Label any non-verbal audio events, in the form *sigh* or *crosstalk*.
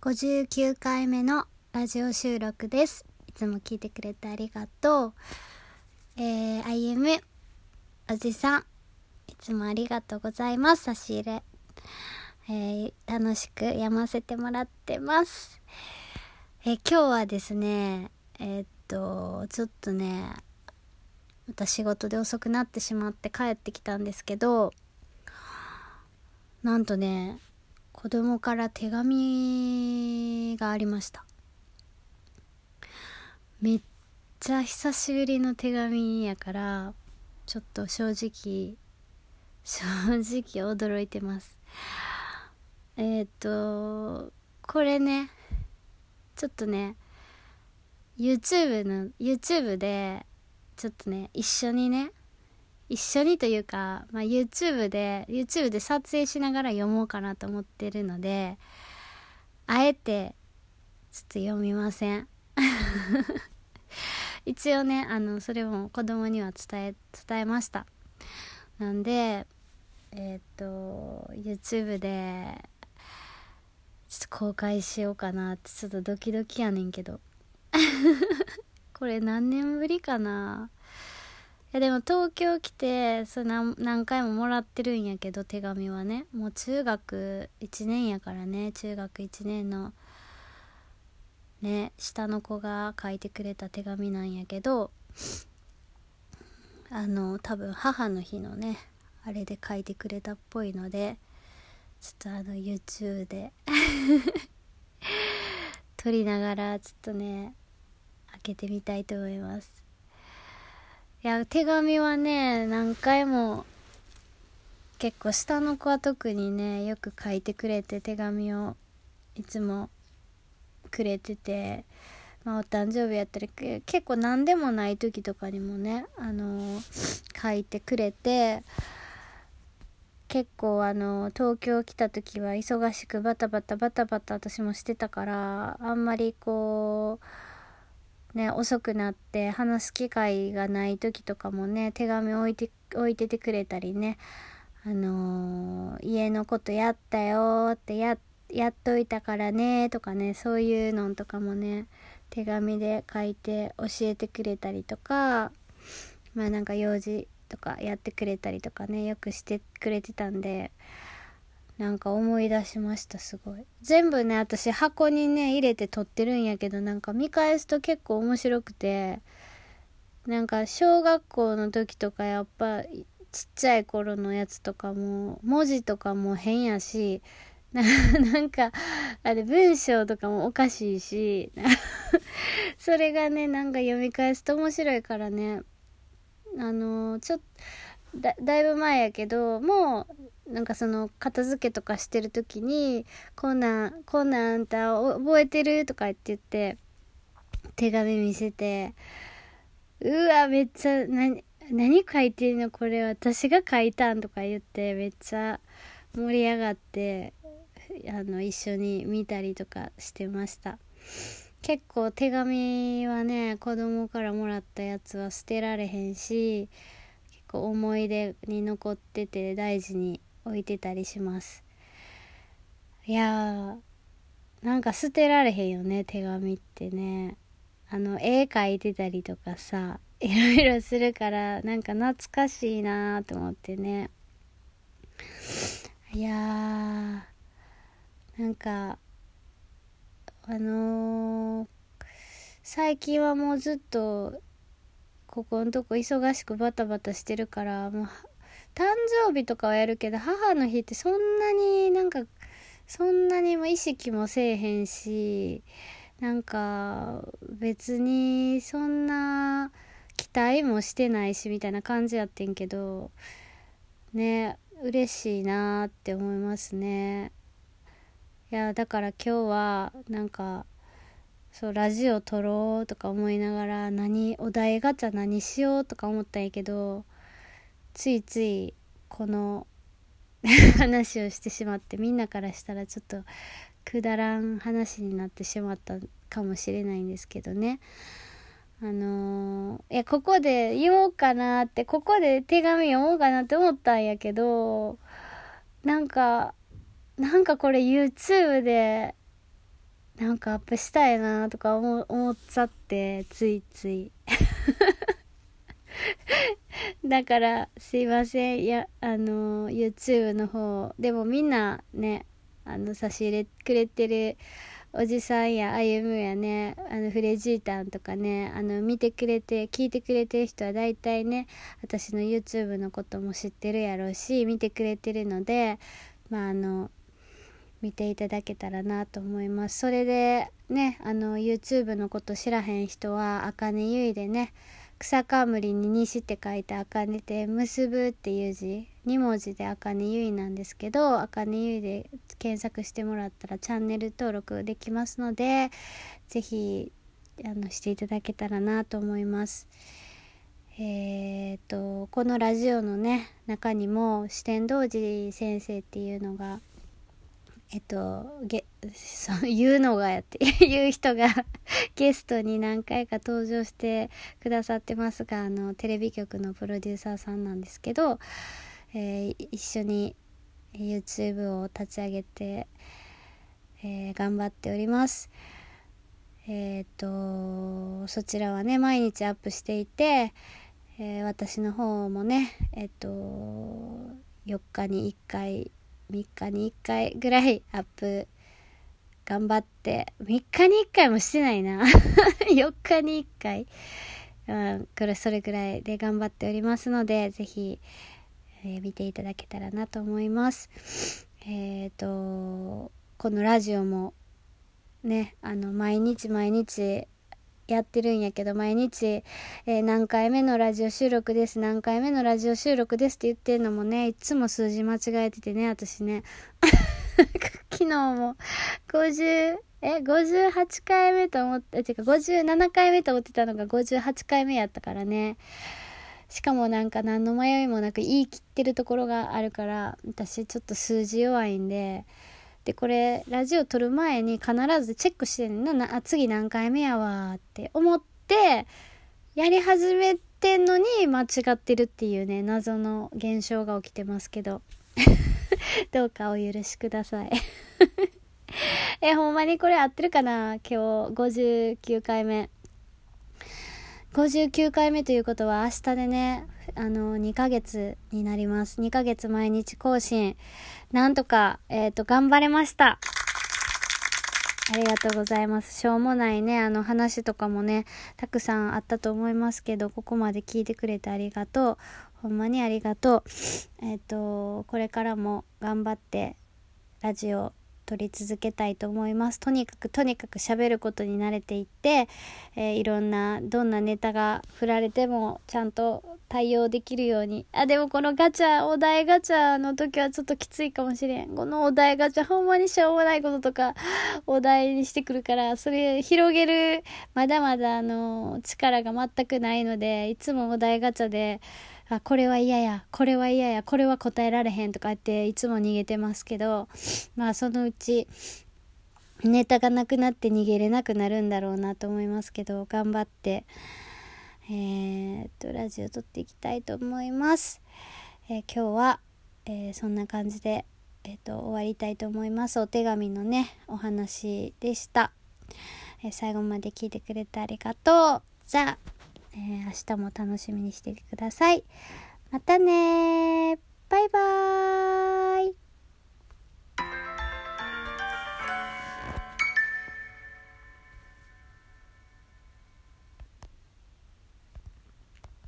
59回目のラジオ収録です。いつも聞いてくれてありがとう。えー、IM おじさん、いつもありがとうございます。差し入れ。えー、楽しく読ませてもらってます。えー今日はですね、えーっと、ちょっとね、また仕事で遅くなってしまって帰ってきたんですけど、なんとね、子供から手紙がありました。めっちゃ久しぶりの手紙やから、ちょっと正直、正直驚いてます。えーっと、これね、ちょっとね、YouTube の、YouTube で、ちょっとね、一緒にね、一緒にというか、まあ、YouTube で YouTube で撮影しながら読もうかなと思ってるのであえてちょっと読みません。*laughs* 一応ねあのそれも子供には伝え伝えました。なんでえーっと YouTube でちょっと公開しようかなってちょっとドキドキやねんけど。*laughs* これ何年ぶりかな？やでも東京来てそ何何回ももらってるんやけど手紙はね。もう中学1年やからね。中学1年のね下の子が書いてくれた手紙なんやけどあの多分母の日のねあれで書いてくれたっぽいのでちょっとあの YouTube で *laughs* 撮りながらちょっとね開けてみたいと思います。いや手紙はね何回も結構下の子は特にねよく書いてくれて手紙をいつもくれてて、まあ、お誕生日やったり結構何でもない時とかにもねあの書いてくれて結構あの東京来た時は忙しくバタバタバタバタ私もしてたからあんまりこうね遅くなって話す機会がない時とかもね手紙置いて置いててくれたりねあのー家のことやったよってややっといたからねとかねそういうのとかもね手紙で書いて教えてくれたりとかまあなんか用事とかやってくれたりとかねよくしてくれてたんでなんか思い出しましたすごい。全部ね私箱にね入れて撮ってるんやけどなんか見返すと結構面白くてなんか小学校の時とかやっぱちっちゃい頃のやつとかも文字とかも変やし *laughs* なんかあれ文章とかもおかしいし *laughs* それがねなんか読み返すと面白いからね。あのちょっとだだいぶ前やけどもうなんかその片付けとかしてる時に「こんなんこんなんあんた覚えてる?」とか言って言って手紙見せて「うわめっちゃ何何書いてんの？これ私が書いたん」とか言ってめっちゃ盛り上がってあの一緒に見たりとかしてました。結構手紙はね子供からもらったやつは捨てられへんし結構思い出に残ってて大事に置いてたりします。いやーなんか捨てられへんよね手紙ってね。あの絵描いてたりとかさいろいろするからなんか懐かしいなーと思ってね。いやーなんかあのー最近はもうずっとここのとこ忙しくバタバタしてるからもう誕生日とかはやるけど母の日ってそんなになんかそんなにも意識もせえへんしなんか別にそんな期待もしてないしみたいな感じやってんけどね嬉しいなーって思いますね。いやだから今日はなんかそうラジオ撮ろうとか思いながら何お題ガチャ何しようとか思ったんやけどついついこの *laughs* 話をしてしまってみんなからしたらちょっとくだらん話になってしまったかもしれないんですけどね。あのーいやここで言おうかなってここで手紙読もうかなって思ったんやけどなんかなんかこれ YouTube でなんかアップしたいなとか思思っちゃってついつい。*laughs* だからすいません。いやあの YouTube の方。でもみんなねあの差し入れくれてるおじさんや歩むやねあのフレジータンとかねあの見てくれて聞いてくれてる人は大体ね私の YouTube のことも知ってるやろうし見てくれてるのでまああの見ていただけたらなと思います。それでねあの YouTube のこと知らへん人はあかねゆいでね草冠に西って書いてあかねて結ぶっていう字2文字であかねゆいなんですけどあかねゆいで検索してもらったらチャンネル登録できますので是非あのしていただけたらなと思います。えーとこのラジオのね中にも四天童子先生っていうのがえっと、げ、*laughs* そう言うのがやって *laughs* 言う人が *laughs* ゲストに何回か登場してくださってますが、あの、テレビ局のプロデューサーさんなんですけど、えー、一緒に YouTube を立ち上げて、えー、頑張っております。えっ、と、そちらはね、毎日アップしていて、えー、私の方もね、えっ、と、4日に1回3日に1回ぐらいアップ頑張って3日に1回もしてないな。*laughs* 4日に1回、うん、これそれぐらいで頑張っておりますので是非、えー、見ていただけたらなと思います。えっ、ー、とこのラジオもねあの毎日毎日やってるんやけど、毎日、えー、何回目のラジオ収録です、何回目のラジオ収録ですって言ってんのもね、いつも数字間違えててね、私ね。*laughs* 昨日も、50、え、58回目と思って、てか57回目と思ってたのが58回目やったからね。しかもなんか何の迷いもなく言い切ってるところがあるから、私ちょっと数字弱いんで、でこれラジオ撮る前に必ずチェックしてんのなあ次何回目やわって思ってやり始めてんのに間違ってるっていうね謎の現象が起きてますけど。*laughs* どうかお許しください。*laughs* えほんまにこれ合ってるかな？今日59回目。59回目ということは明日でね。あの2ヶ月になります2ヶ月毎日更新なんとか、えっ、ー、と、頑張れました。ありがとうございます。しょうもないね、あの話とかもね、たくさんあったと思いますけど、ここまで聞いてくれてありがとう。ほんまにありがとう。えっ、ー、と、これからも頑張って、ラジオ撮り続けたいと思います。とにかくとにかく喋ることに慣れていって、えー、いろんなどんなネタが振られてもちゃんと対応できるように。あ、でもこのガチャ、お題ガチャの時はちょっときついかもしれん。このお題ガチャほんまにしょうもないこととかお題にしてくるから、それ広げるまだまだあの力が全くないので、いつもお題ガチャで、あ、これは嫌や、これは嫌や、これは答えられへんとかっていつも逃げてますけど、まあそのうちネタがなくなって逃げれなくなるんだろうなと思いますけど、頑張って、えー、っと、ラジオ撮っていきたいと思います。えー、今日は、えー、そんな感じで、えっと、終わりたいと思います。お手紙のね、お話でした。え最後まで聞いてくれてありがとう。じゃあ、え明日も楽しみにしててください。またねバイバイ